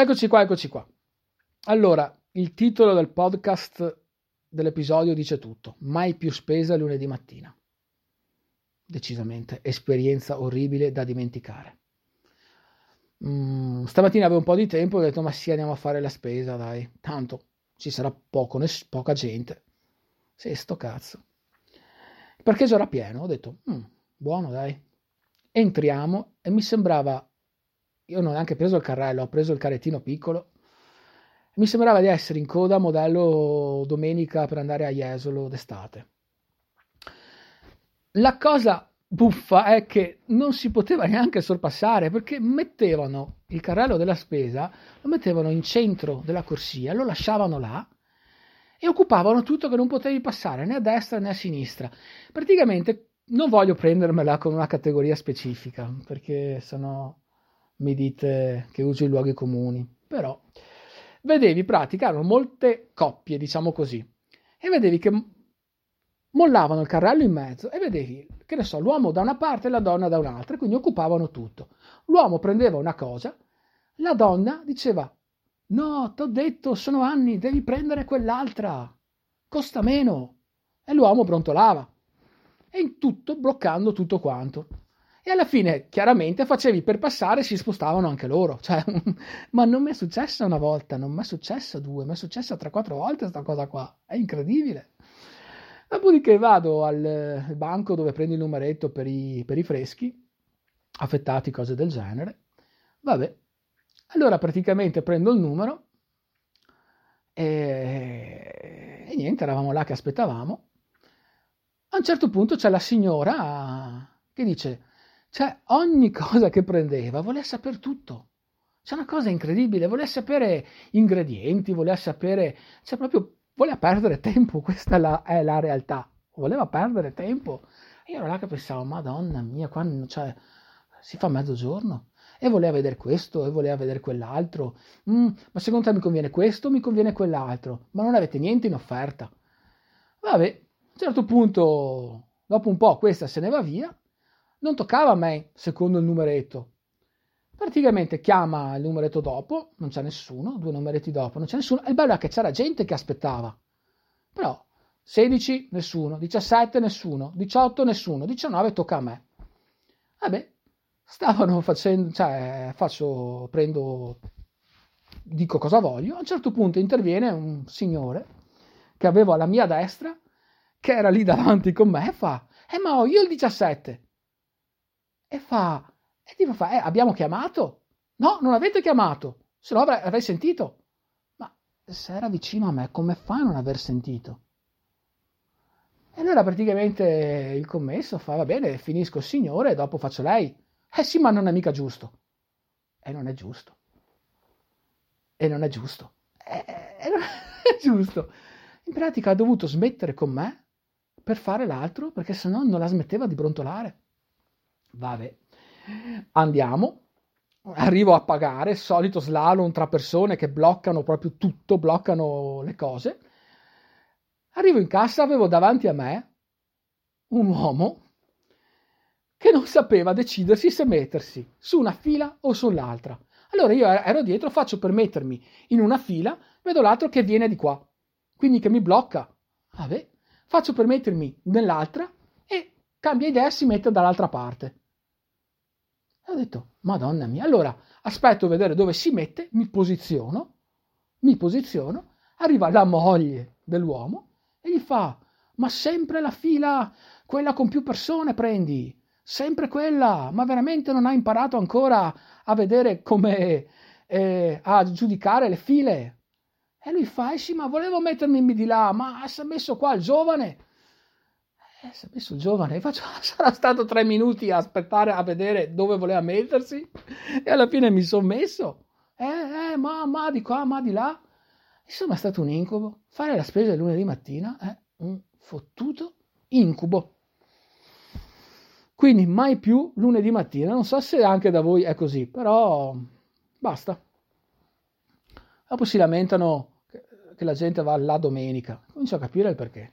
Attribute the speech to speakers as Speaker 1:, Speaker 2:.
Speaker 1: Eccoci qua, eccoci qua. Allora, il titolo del podcast dell'episodio dice tutto. Mai più spesa lunedì mattina. Decisamente, esperienza orribile da dimenticare. Mm, stamattina avevo un po' di tempo e ho detto ma sì andiamo a fare la spesa dai, tanto ci sarà poco, ness- poca gente. Sì, sto cazzo. Il parcheggio era pieno, ho detto mm, buono dai. Entriamo e mi sembrava io non ho neanche preso il carrello, ho preso il carrettino piccolo. Mi sembrava di essere in coda modello domenica per andare a Jesolo d'estate. La cosa buffa è che non si poteva neanche sorpassare perché mettevano il carrello della spesa, lo mettevano in centro della corsia, lo lasciavano là e occupavano tutto che non potevi passare né a destra né a sinistra. Praticamente non voglio prendermela con una categoria specifica perché sono mi dite che uso i luoghi comuni, però vedevi pratica erano molte coppie, diciamo così, e vedevi che mollavano il carrello in mezzo e vedevi, che ne so, l'uomo da una parte e la donna da un'altra, quindi occupavano tutto. L'uomo prendeva una cosa, la donna diceva No, t'ho detto, sono anni, devi prendere quell'altra. Costa meno. E l'uomo brontolava. E in tutto bloccando tutto quanto e alla fine chiaramente facevi per passare e si spostavano anche loro. Cioè, ma non mi è successa una volta, non mi è successa due, mi è successa tre, quattro volte questa cosa qua. È incredibile. Dopodiché vado al banco dove prendi il numeretto per i, per i freschi, affettati, cose del genere. Vabbè, allora praticamente prendo il numero e, e niente, eravamo là che aspettavamo. A un certo punto c'è la signora che dice cioè, ogni cosa che prendeva voleva sapere tutto. C'è una cosa incredibile, voleva sapere ingredienti, voleva sapere, cioè proprio voleva perdere tempo, questa la, è la realtà. Voleva perdere tempo. E io ero là che pensavo, madonna mia, quando, cioè, si fa mezzogiorno. E voleva vedere questo, e voleva vedere quell'altro. Mm, ma secondo te mi conviene questo, mi conviene quell'altro? Ma non avete niente in offerta. Vabbè, a un certo punto, dopo un po', questa se ne va via non toccava a me secondo il numeretto. Praticamente chiama il numeretto dopo, non c'è nessuno, due numeretti dopo, non c'è nessuno. E il bello è che c'era gente che aspettava. Però 16 nessuno, 17 nessuno, 18 nessuno, 19 tocca a me. Vabbè, stavano facendo, cioè faccio, prendo, dico cosa voglio. A un certo punto interviene un signore che avevo alla mia destra, che era lì davanti con me e fa, eh ma ho io il 17 e fa, e tipo fa, eh, abbiamo chiamato? No, non avete chiamato, se no avrei, avrei sentito. Ma se era vicino a me, come fa a non aver sentito? E allora praticamente il commesso fa, va bene, finisco il signore e dopo faccio lei. Eh sì, ma non è mica giusto. E non è giusto. E non è giusto. E, e non è giusto. In pratica ha dovuto smettere con me per fare l'altro perché sennò non la smetteva di brontolare. Vabbè, andiamo. Arrivo a pagare, solito slalom tra persone che bloccano proprio tutto, bloccano le cose. Arrivo in cassa, avevo davanti a me un uomo che non sapeva decidersi se mettersi su una fila o sull'altra. Allora io ero dietro, faccio per mettermi in una fila, vedo l'altro che viene di qua, quindi che mi blocca. Vabbè, faccio per mettermi nell'altra e cambia idea e si mette dall'altra parte. E ho detto, madonna mia, allora aspetto a vedere dove si mette, mi posiziono, mi posiziono, arriva la moglie dell'uomo e gli fa, ma sempre la fila, quella con più persone prendi, sempre quella, ma veramente non hai imparato ancora a vedere come, eh, a giudicare le file? E lui fa, eh sì, ma volevo mettermi di là, ma si è messo qua il giovane. Eh, si è messo giovane, faccio, sarà stato tre minuti a aspettare a vedere dove voleva mettersi e alla fine mi sono messo. Eh, eh, ma, ma di qua, ma di là. Insomma, è stato un incubo. Fare la spesa il lunedì mattina è un fottuto incubo. Quindi mai più lunedì mattina. Non so se anche da voi è così, però basta. Dopo si lamentano che la gente va la domenica. Comincio a capire il perché.